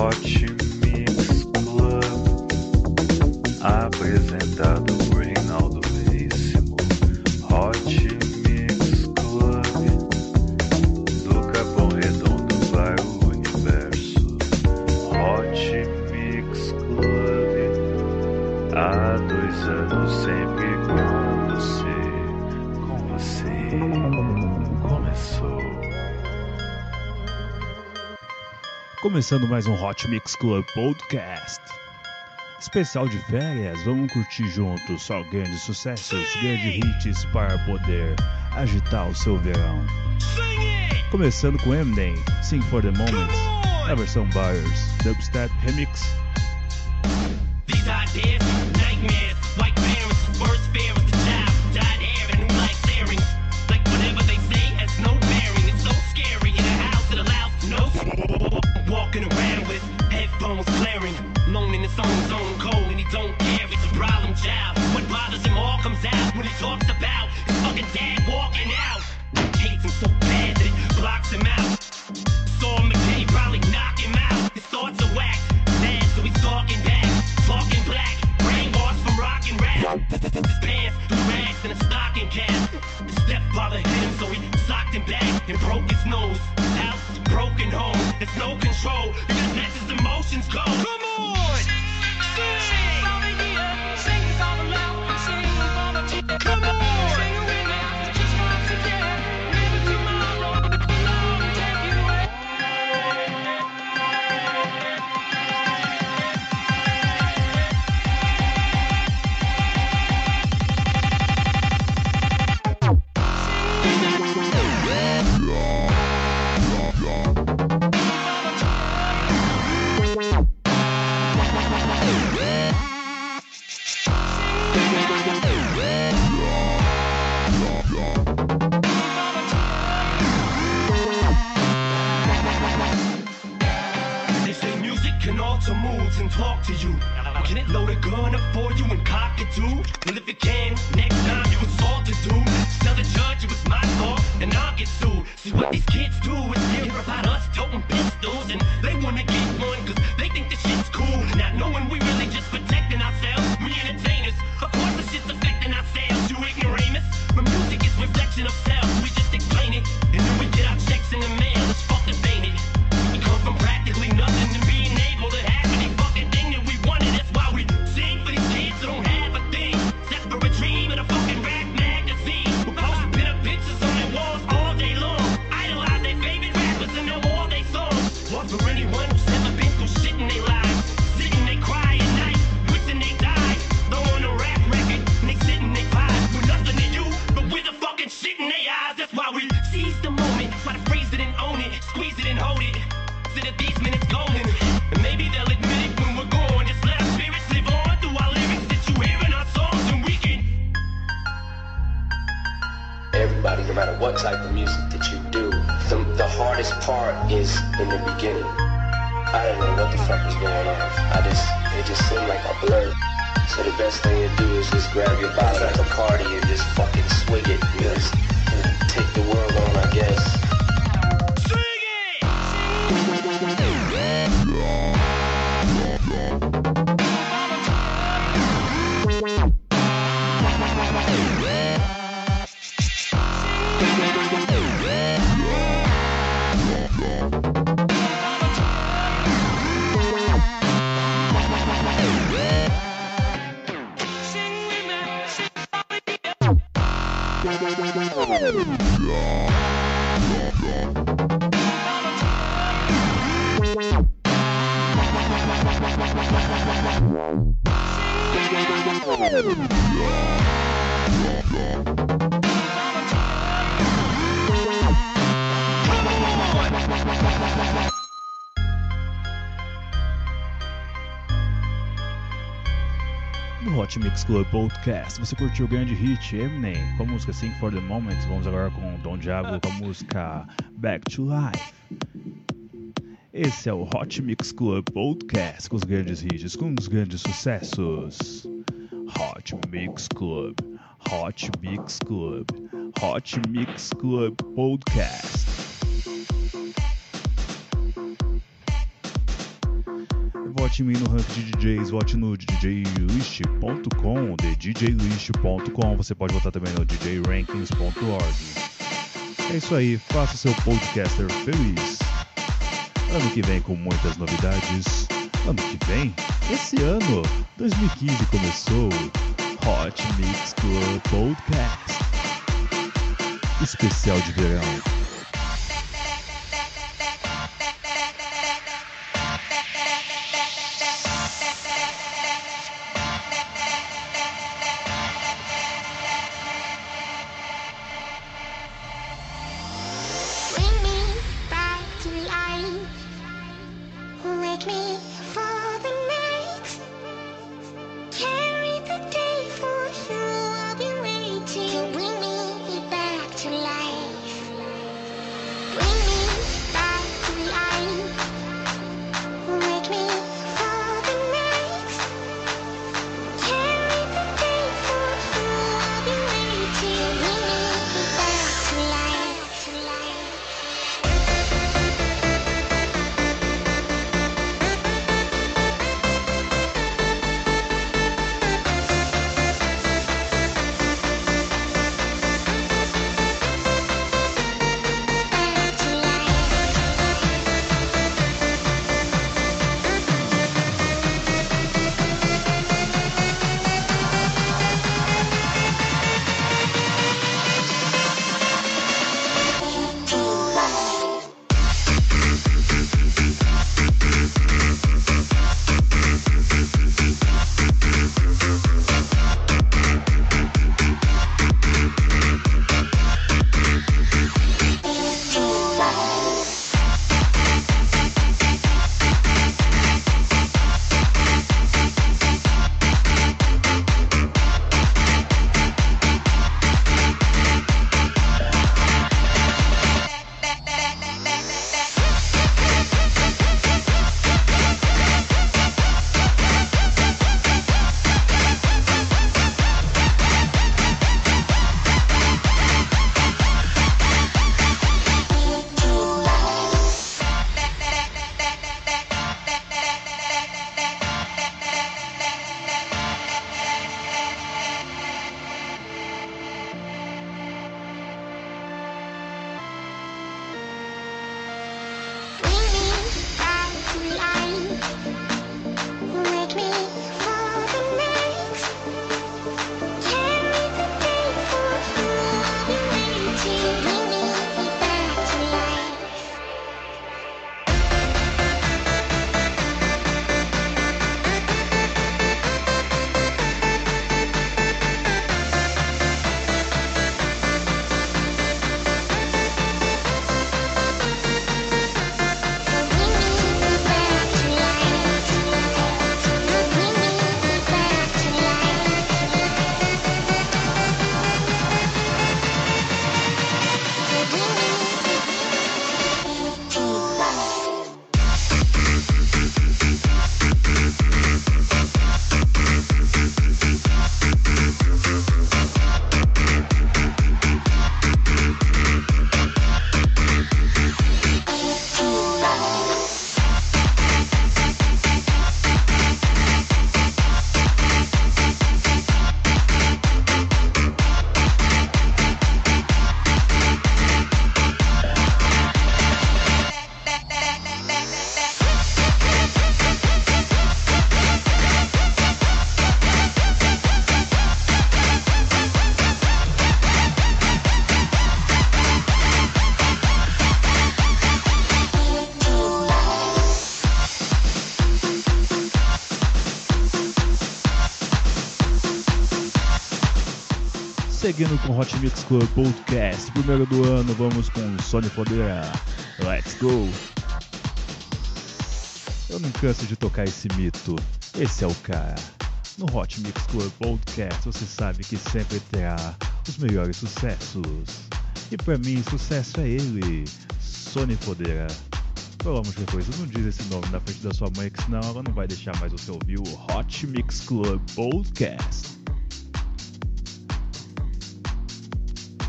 Hot Mix Club apresentado Começando mais um Hot Mix Club Podcast. Especial de férias, vamos curtir juntos. Só grandes sucessos, grandes hits para poder agitar o seu verão. Começando com Eminem, Sing for the Moment, na versão Byers Dubstep Remix. a dad walking out. Hates him so bad that it blocks him out. Saw McKay probably knock him out. His thoughts are whack, sad, so he's talking back. Talking black, brainwashed from rock and rap. His pants, his rags, and a stocking cap. His stepfather hit him, so he socked him back and broke his nose. Out, broken home, there's no control. because that's his emotions go. Club Podcast. Você curtiu o grande hit Eminem com a música Sing for the Moment? Vamos agora com Don Diablo com a música Back to Life. Esse é o Hot Mix Club Podcast com os grandes hits, com os grandes sucessos. Hot Mix Club, Hot Mix Club, Hot Mix Club Podcast. Vote em mim no ranking de DJs, vote no djlist.com, de djlist.com. Você pode votar também no djrankings.org. É isso aí, faça seu podcaster feliz. Ano que vem com muitas novidades. Ano que vem, esse ano, 2015 começou. Hot Mix Club Podcast. Especial de verão. Me Seguindo com Hot Mix Club Podcast, primeiro do ano, vamos com Sony Fodera. Let's go! Eu não canso de tocar esse mito. Esse é o cara. No Hot Mix Club Podcast, você sabe que sempre terá os melhores sucessos. E pra mim, sucesso é ele, Sony Fodera. Falamos depois, não diz esse nome na frente da sua mãe, que senão ela não vai deixar mais você ouvir o Hot Mix Club Podcast.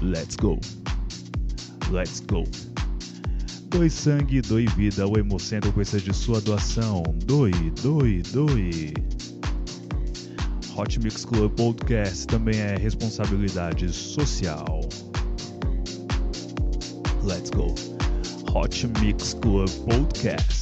Let's go! Let's go! Doe sangue, doe vida ao Hemocentro precisa de sua doação. Doe, doe, doe. Hot Mix Club Podcast também é responsabilidade social. Let's go. Hot Mix Club Podcast.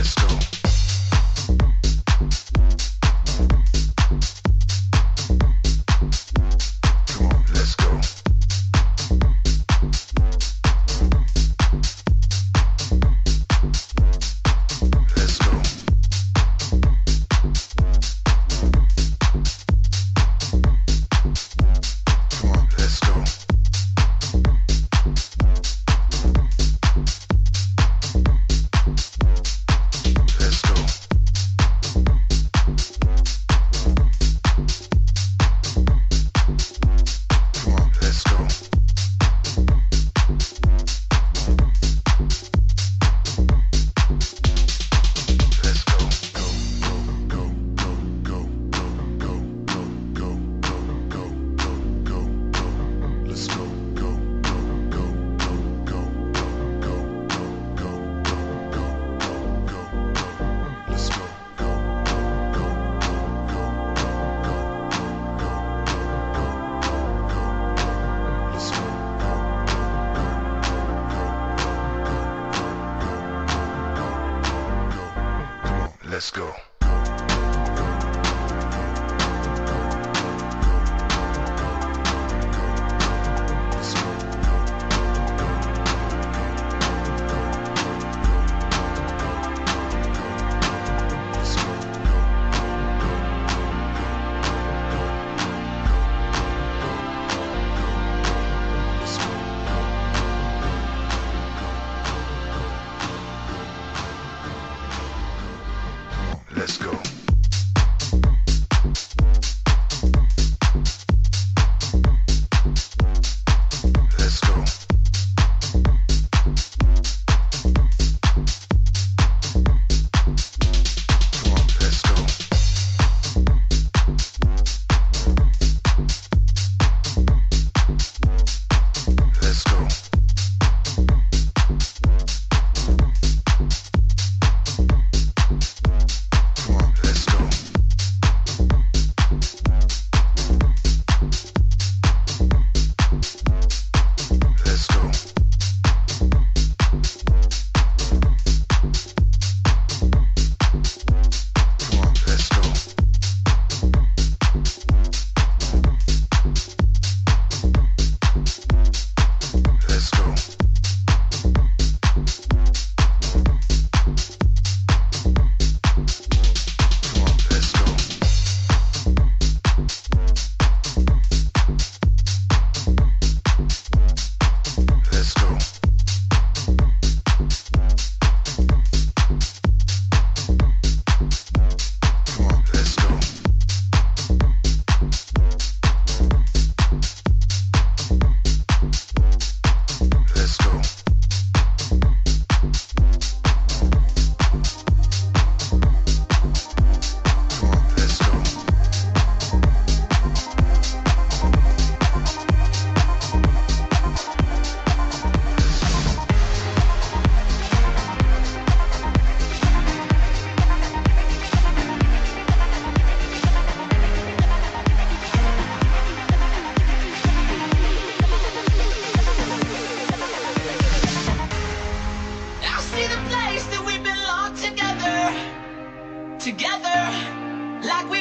Let's go.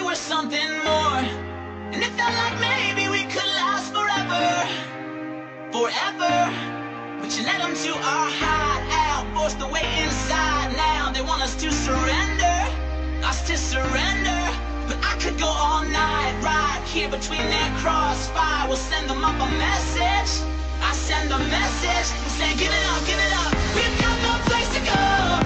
Were something more. And it felt like maybe we could last forever, forever. But you led them to our hideout, forced away inside. Now they want us to surrender, us to surrender. But I could go all night, right here between that crossfire. We'll send them up a message. I send a message, say, give it up, give it up. We've got no place to go,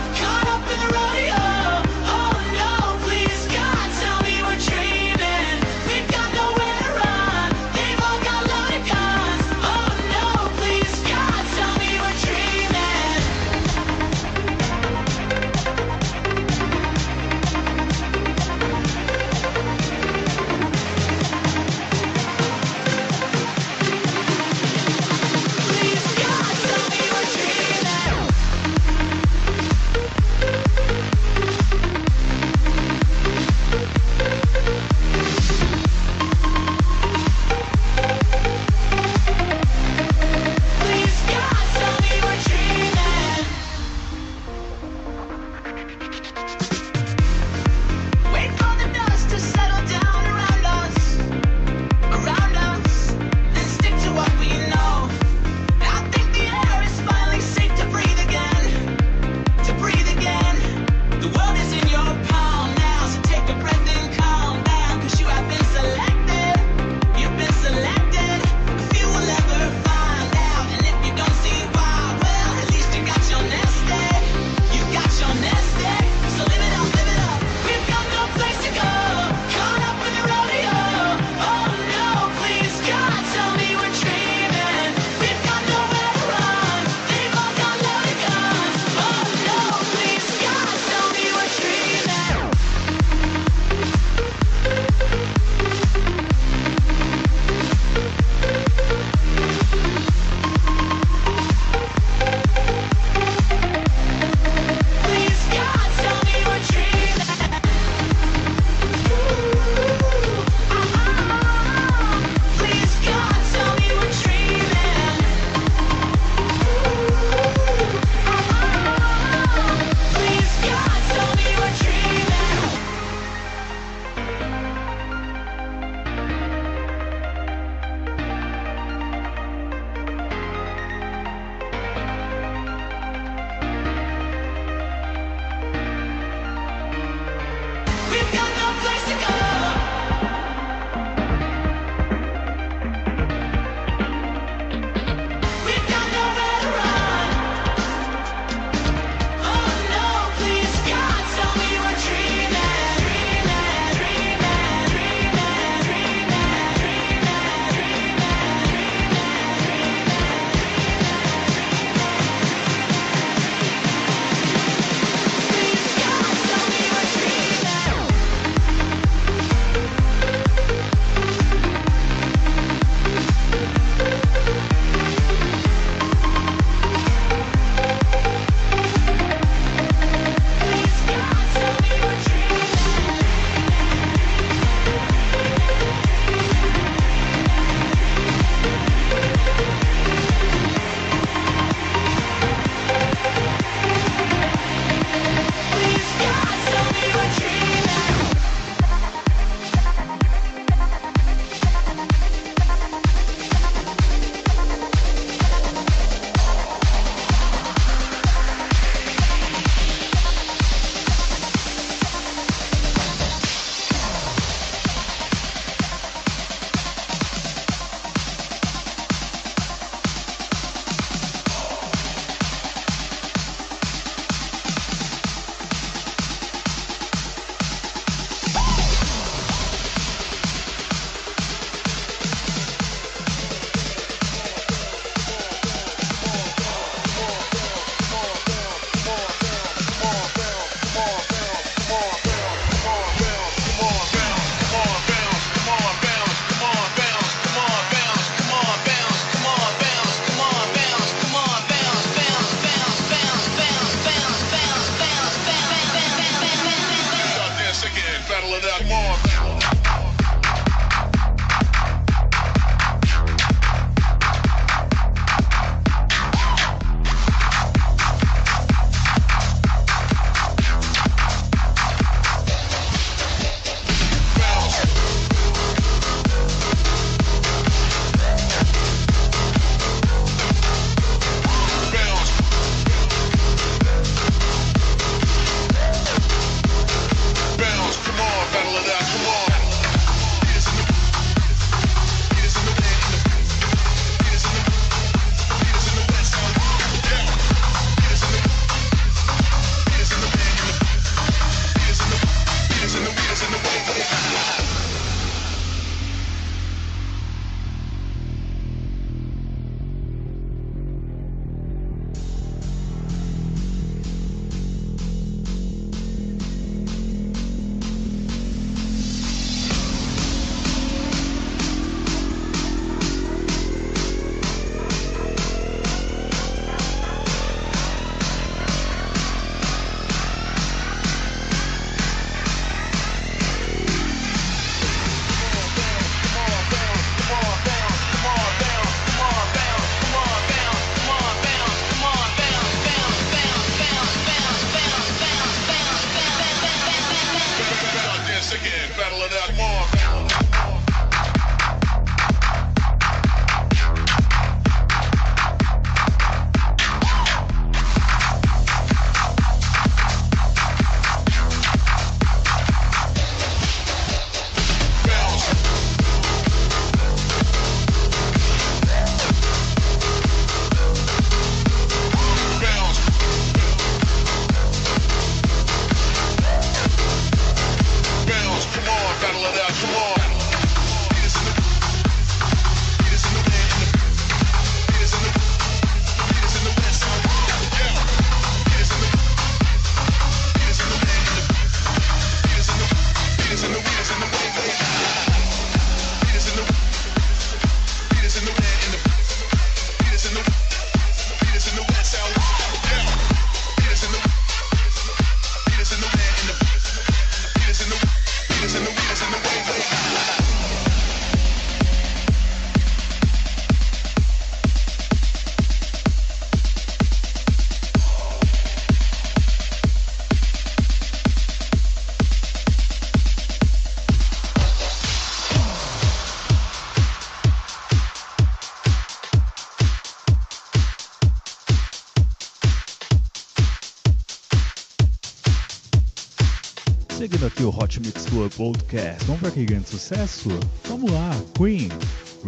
Seguindo aqui o Hot Mix Club Podcast, vamos para aquele grande sucesso? Vamos lá, Queen.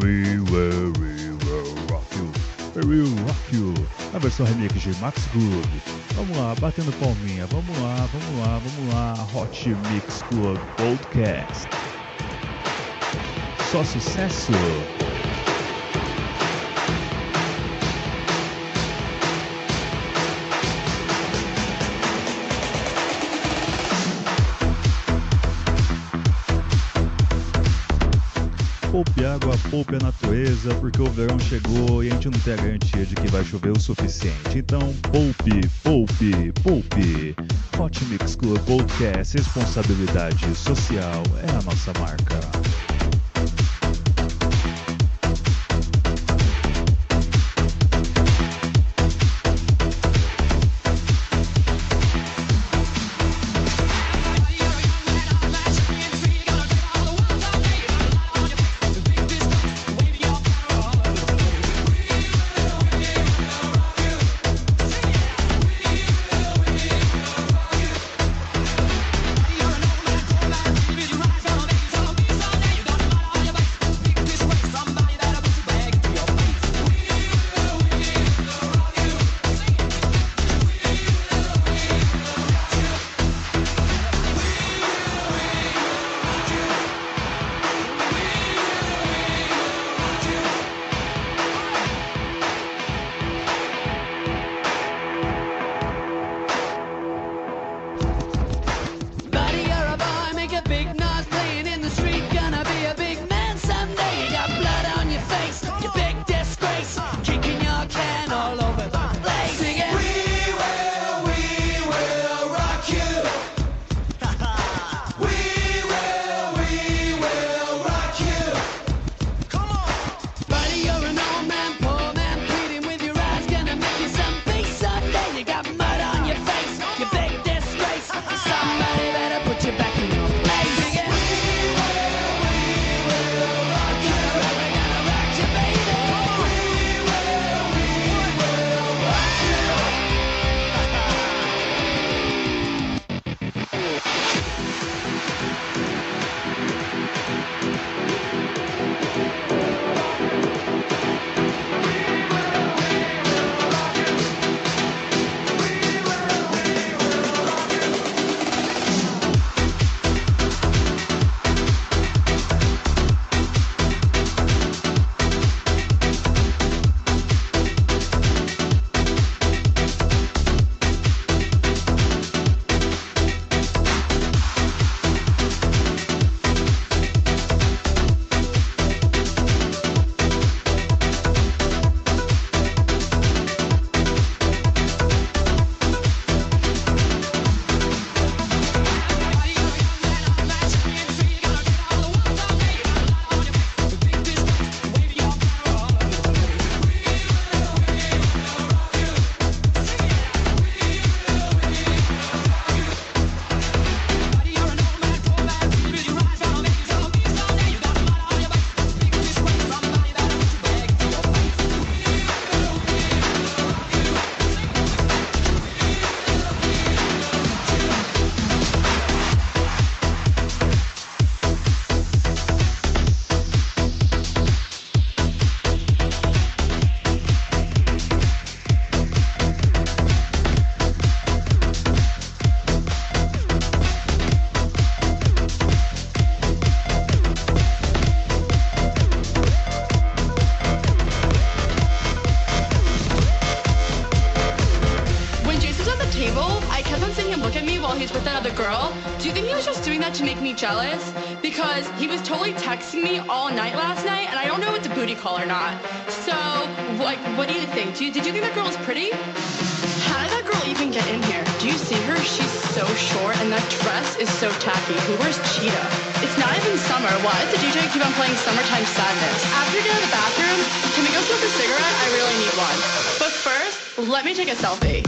We will, we will rock you. We will rock you. A versão remix de Max Groove. Vamos lá, batendo palminha. Vamos lá, vamos lá, vamos lá. Hot Mix Club Podcast. Só sucesso. Poupe água, poupe a natureza, porque o verão chegou e a gente não tem a garantia de que vai chover o suficiente. Então, poupe, poupe, poupe. Hot Mix Club Podcast, responsabilidade social é a nossa marca. Jealous? Because he was totally texting me all night last night, and I don't know if it's a booty call or not. So, like, what do you think? Do you, did you think that girl was pretty? How did that girl even get in here? Do you see her? She's so short, and that dress is so tacky. Who wears cheetah? It's not even summer. Why does the DJ keep on playing Summertime Sadness? After you get out of the bathroom, can we go smoke a cigarette? I really need one. But first, let me take a selfie.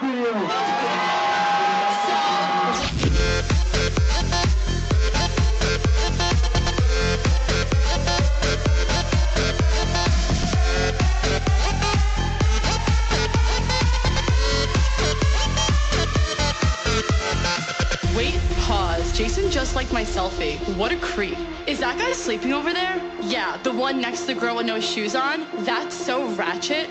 Wait, pause. Jason just liked my selfie. What a creep. Is that guy sleeping over there? Yeah, the one next to the girl with no shoes on? That's so ratchet.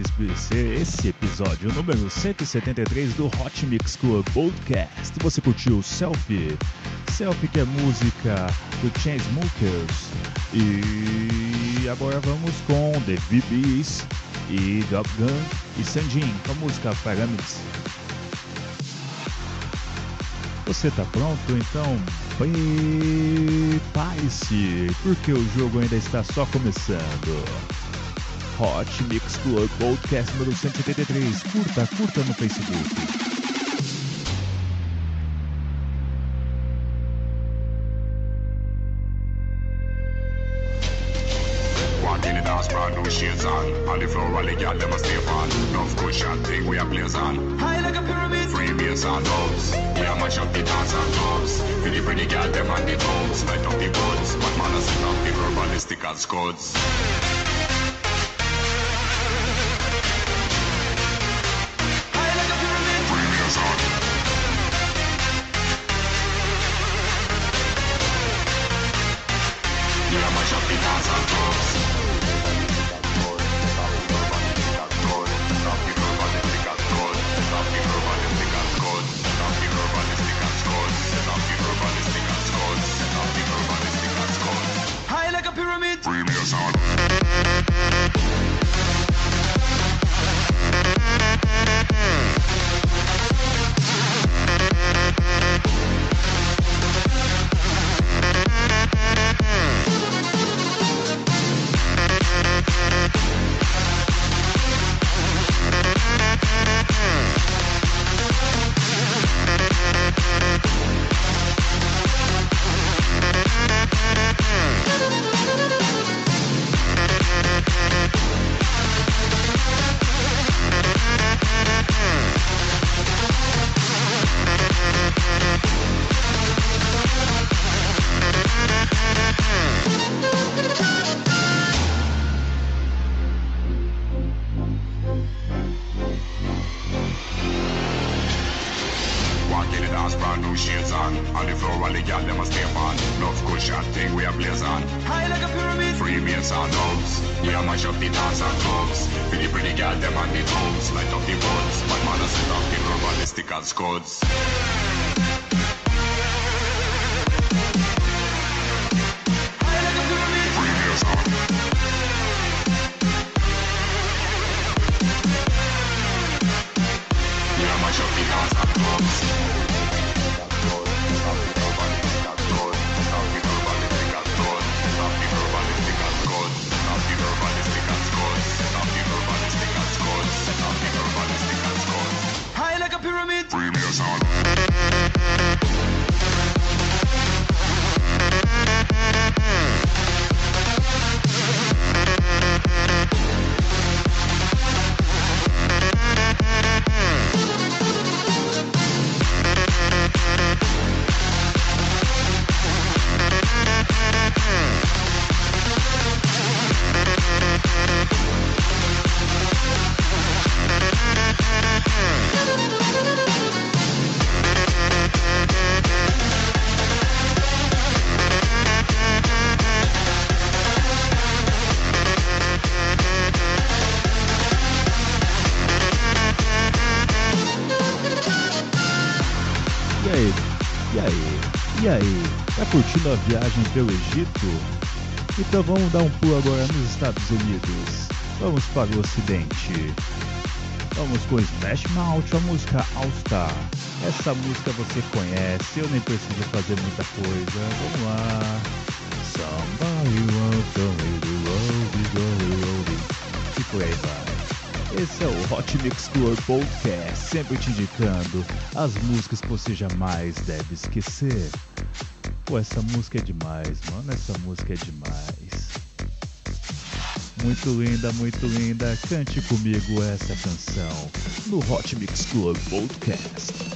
esse, esse, episódio, número 173 do Hot Mix Club Podcast. Você curtiu Selfie? Selfie que é música do Chainsmokers. E agora vamos com The VBs e Dog Gun e Sanjin com a música Pyramids. Você tá pronto? Então prepare-se, porque o jogo ainda está só começando. Hot Mix Club Podcast número 173. Curta, curta no Facebook. Shades on. On the floor, the them a on. Cushion thing we blaze on. High like a pyramid. Free and. We mash up the dance and clubs. For the pretty girl them on the. Light up the buds. But man a set up the verbalistic. God's sua viagem pelo Egito? Então vamos dar um pulo agora nos Estados Unidos. Vamos para o Ocidente. Vamos com Smash Mouth, a música All Star. Essa música você conhece, eu nem preciso fazer muita coisa. Vamos lá. Somebody wants to me, rolling, E por aí vai. Esse é o Hot Mix Club Podcast, sempre te indicando as músicas que você jamais deve esquecer. Pô, essa música é demais, mano. Essa música é demais. Muito linda, muito linda. Cante comigo essa canção no Hot Mix Club Podcast.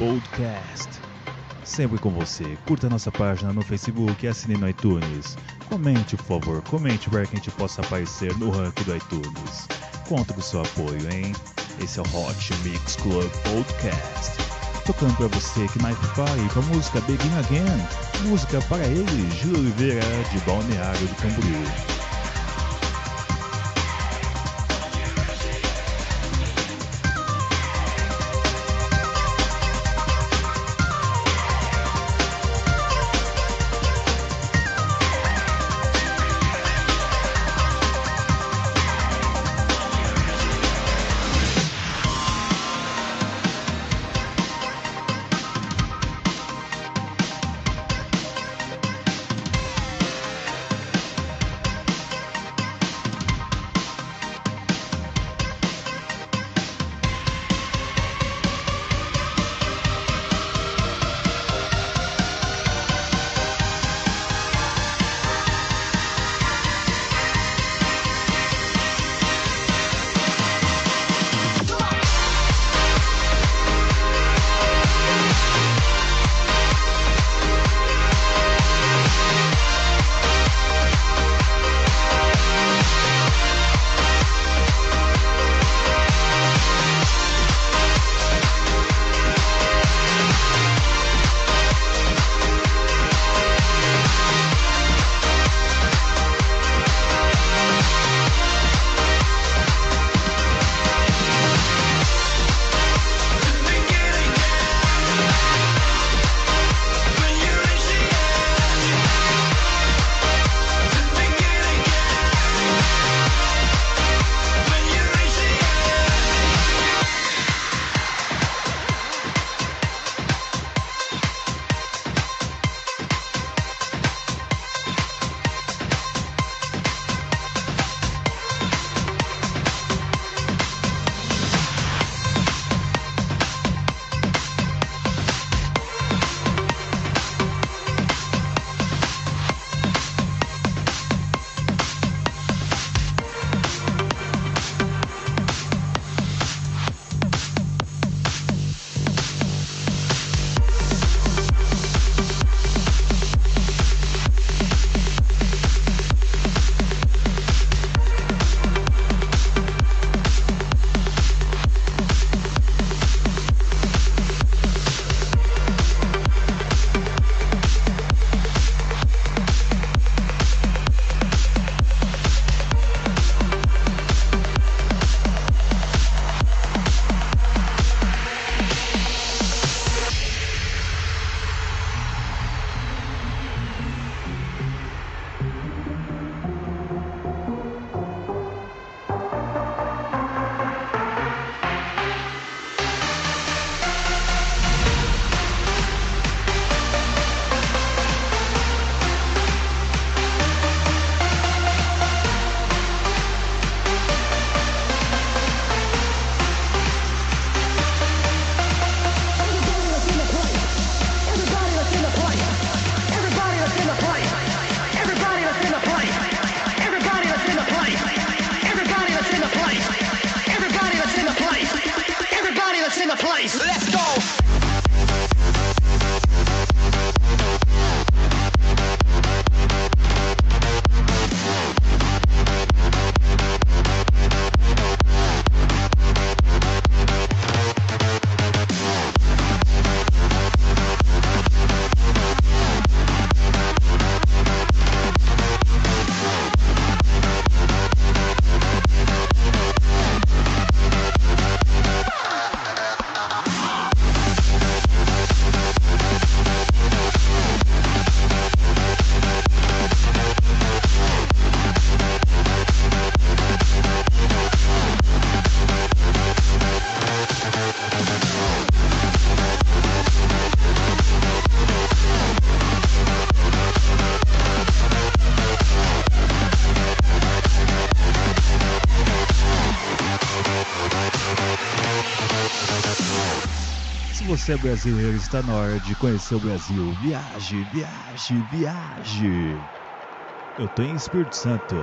Podcast. Sempre com você. Curta nossa página no Facebook e assine no iTunes. Comente, por favor, comente para que a gente possa aparecer no ranking do iTunes. Conto com seu apoio, hein? Esse é o Hot Mix Club Podcast. Tocando para você que mais com a música Begin Again. Música para ele, Gil Oliveira, de Balneário do Camboriú. Você é brasileiro, está na hora de conhecer o Brasil. Viaje, viaje, viaje. Eu tô em Espírito Santo.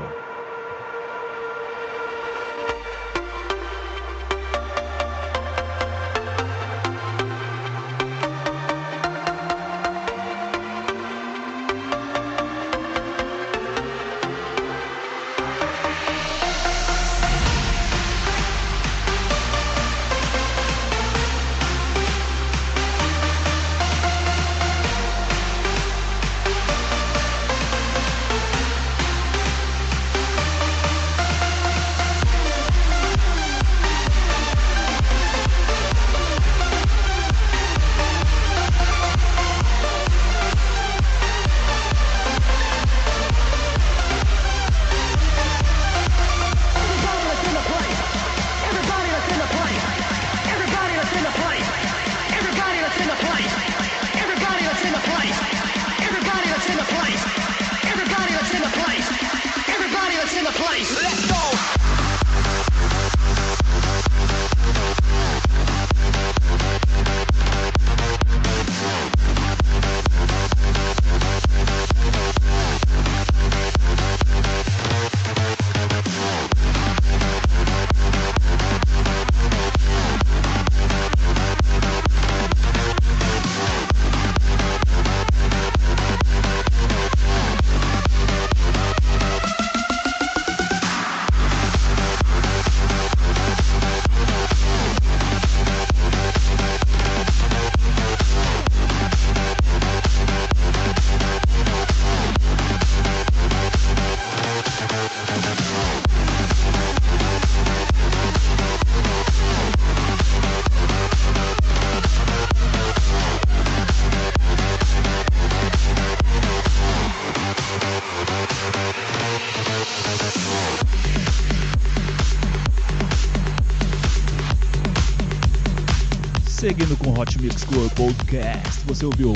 Seguindo com Hot Mix Club Podcast, você ouviu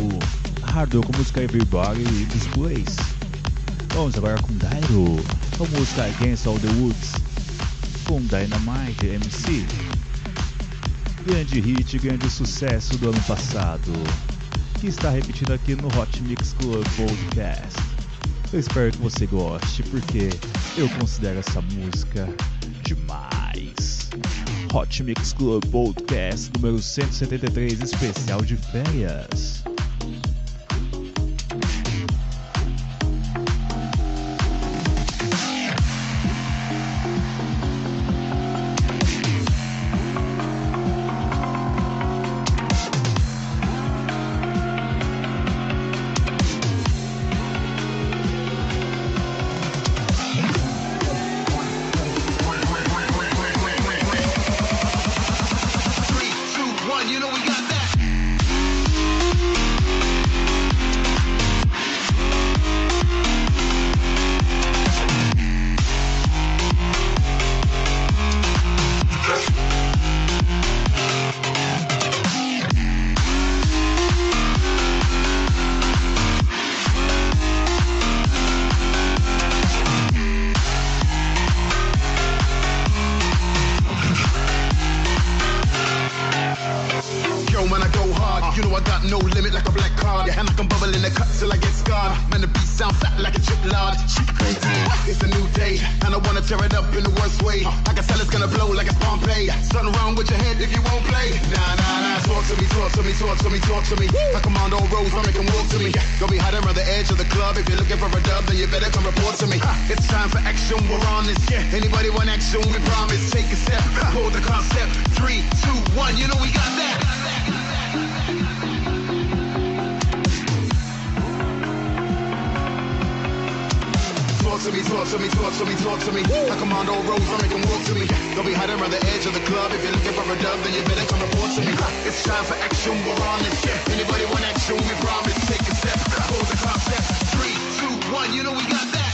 Hardware com música Everybody e Displays. Vamos agora com Dairo, com música Against All the Woods, com Dynamite MC. Grande hit, grande sucesso do ano passado, que está repetido aqui no Hot Mix Club Podcast. Eu espero que você goste, porque eu considero essa música demais. Hot Mix Club Podcast número 173, especial de férias. Action, we're on this. Yeah, anybody want action? We promise. Take a step, hold the concept. Three, two, one. You know we got that. Talk to me, talk to me, talk to me, talk to me. I command all roads, I make 'em walk to me. Don't be hiding around the edge of the club. If you're looking for a dub, then you better come report to me. It's time for action, we're on this. Yeah, Anybody want action? We promise. Take a step, hold the concept. Three, two, one. You know we got that.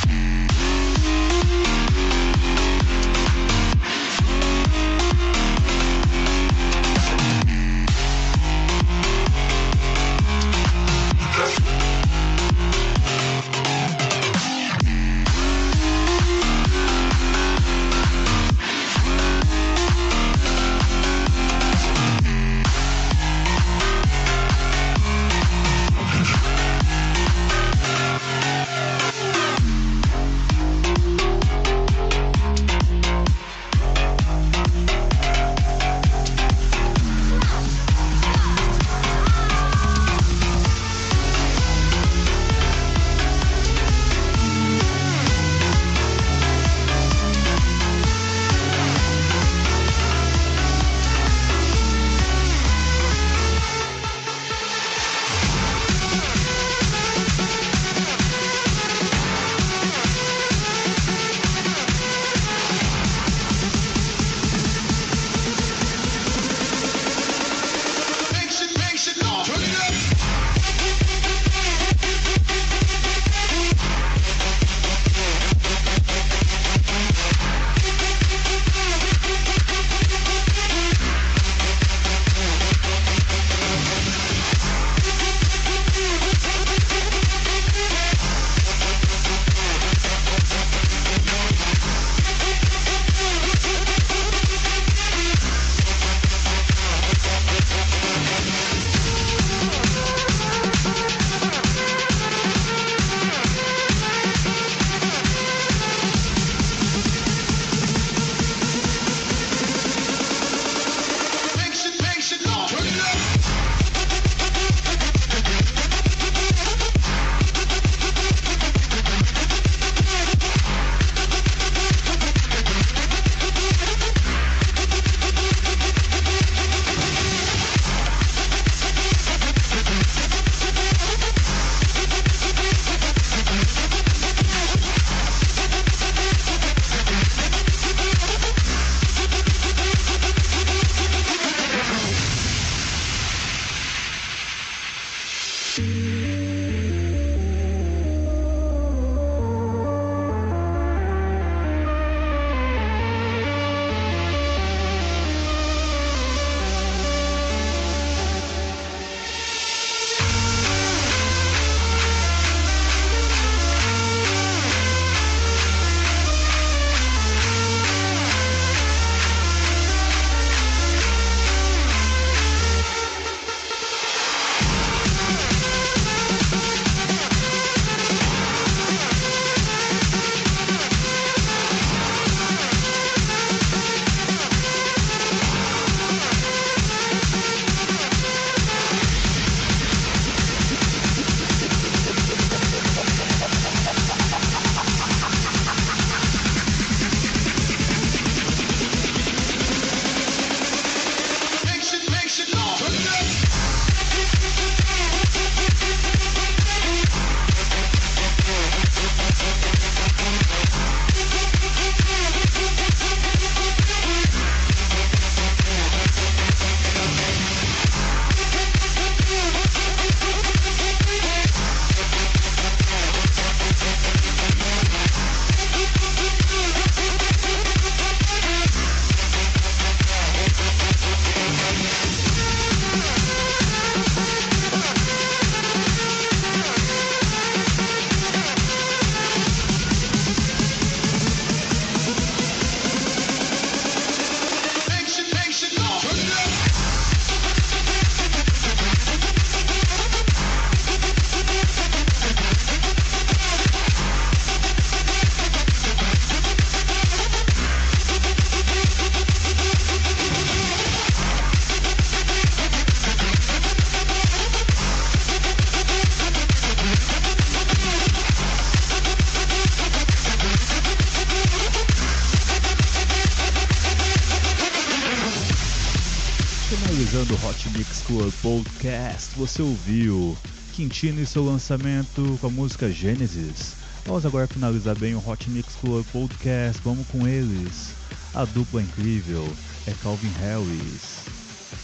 Club Podcast, você ouviu Quintino e seu lançamento com a música Gênesis. Vamos agora finalizar bem o Hot Mix Club Podcast, vamos com eles. A dupla incrível é Calvin Harris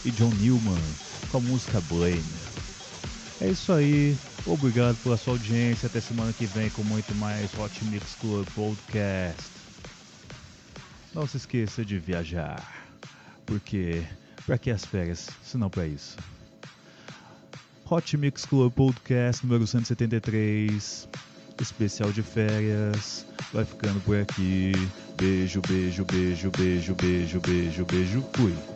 e John Newman com a música Blame. É isso aí, obrigado pela sua audiência, até semana que vem com muito mais Hot Mix Club Podcast. Não se esqueça de viajar, porque para que as férias, se não para isso? Hot Mix Club Podcast número 173, especial de férias, vai ficando por aqui. Beijo, beijo, beijo, beijo, beijo, beijo, beijo, fui.